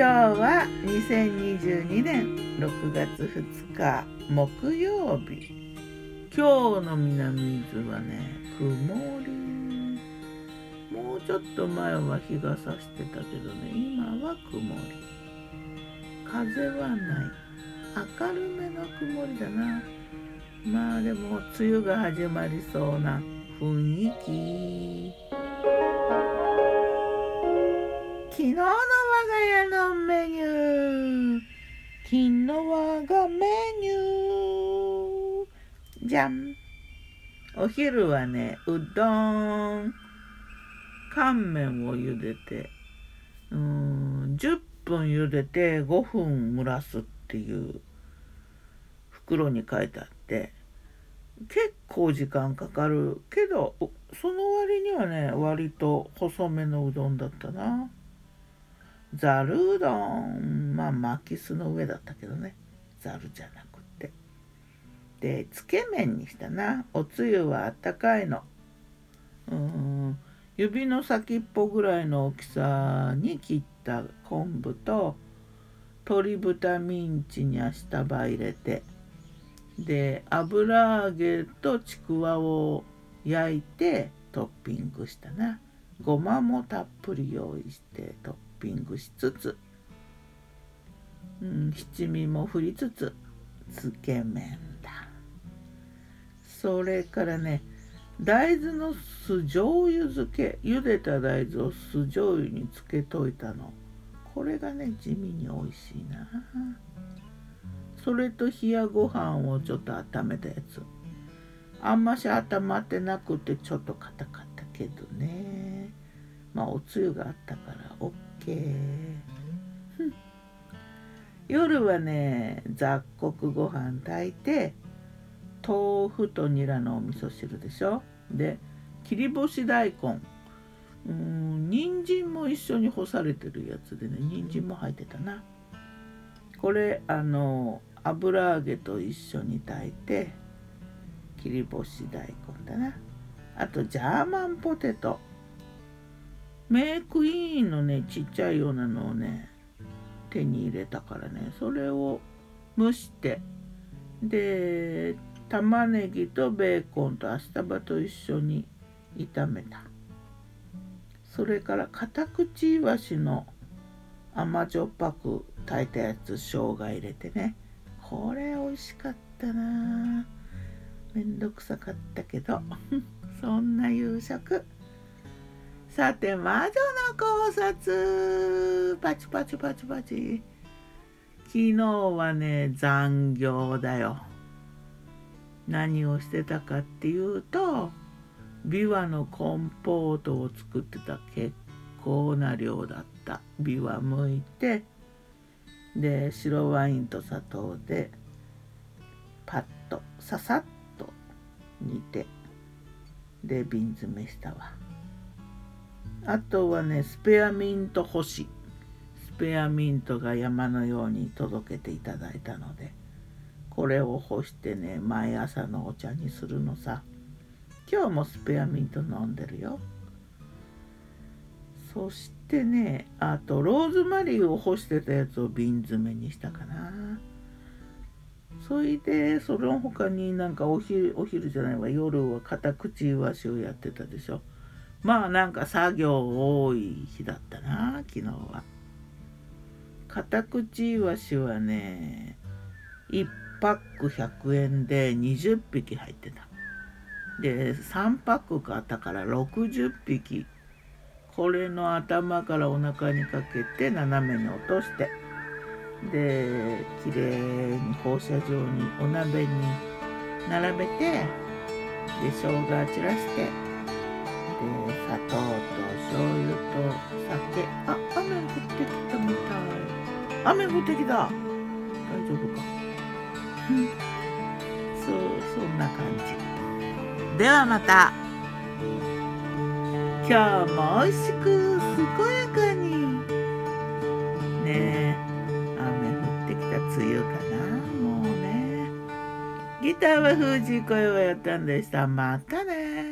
今日は2022年6月2日木曜日。今日の南伊豆はね曇り。もうちょっと前は日が差してたけどね今は曇り。風はない。明るめの曇りだな。まあでも梅雨が始まりそうな雰囲気。昨日の我が家のメニュー昨日我がメニューじゃんお昼はねうどん。乾麺を茹でてうん10分茹でて5分蒸らすっていう。袋に書いてあって。結構時間かかるけどその割にはね割と細めのうどんだったな。ざるうどんまあ巻きすの上だったけどね。ざるじゃなくて。でつけ麺にしたな。おつゆはあったかいの。うん。指の先っぽぐらいの大きさに切った昆布と鶏豚ミンチに明日葉入れて。で油揚げとちくわを焼いてトッピングしたな。ごまもたっぷり用意してトッピングピングしつつ、うん、七味も振りつつつけ麺だ。それからね大豆の酢醤油漬け茹でた大豆を酢醤油につけといたの。これがね地味に美味しいな。それと冷やご飯をちょっと温めたやつ。あんまし温まってなくてちょっと硬かったけどね。まあおつゆがあったから OK 夜はね雑穀ご飯炊いて豆腐とニラのお味噌汁でしょ。で切り干し大根。うん人参も一緒に干されてるやつでね人参も入ってたな。これあの油揚げと一緒に炊いて切り干し大根だな。あとジャーマンポテト。メイクイーンのねちっちゃいようなのをね手に入れたからね。それを蒸してで玉ねぎとベーコンとアスタバと一緒に炒めた。それからカタクチイワシの甘じょっぱく炊いたやつ生姜入れてね。これ美味しかったな。めんどくさかったけど。そんな夕食。さて魔女の考察。パチパチパチパチ。昨日はね残業だよ。何をしてたかっていうとビワのコンポートを作ってた結構な量だった。ビワ剥いてで白ワインと砂糖でパッとささっと煮てで瓶詰めしたわ。あとはねスペアミント干し。スペアミントが山のように届けていただいたのでこれを干してね毎朝のお茶にするのさ。今日もスペアミント飲んでるよ。そしてねあとローズマリーを干してたやつを瓶詰めにしたかな。それでその他になんかお昼お昼じゃないわ夜は片口いわしをやってたでしょ。まあなんか作業多い日だったな昨日は。片口いわしはね1パック100円で20匹入ってた。で3パック買ったから60匹。これの頭からお腹にかけて斜めに落として。できれいに放射状にお鍋に並べてで生姜散らして。で砂糖と醤油と酒。あ雨降ってきたみたい。雨降ってきた。大丈夫か。そうそんな感じ。ではまた。今日も美味しく健やかに。ねえ雨降ってきた梅雨かな。もうね。ギターは藤井声をやったんでした。またね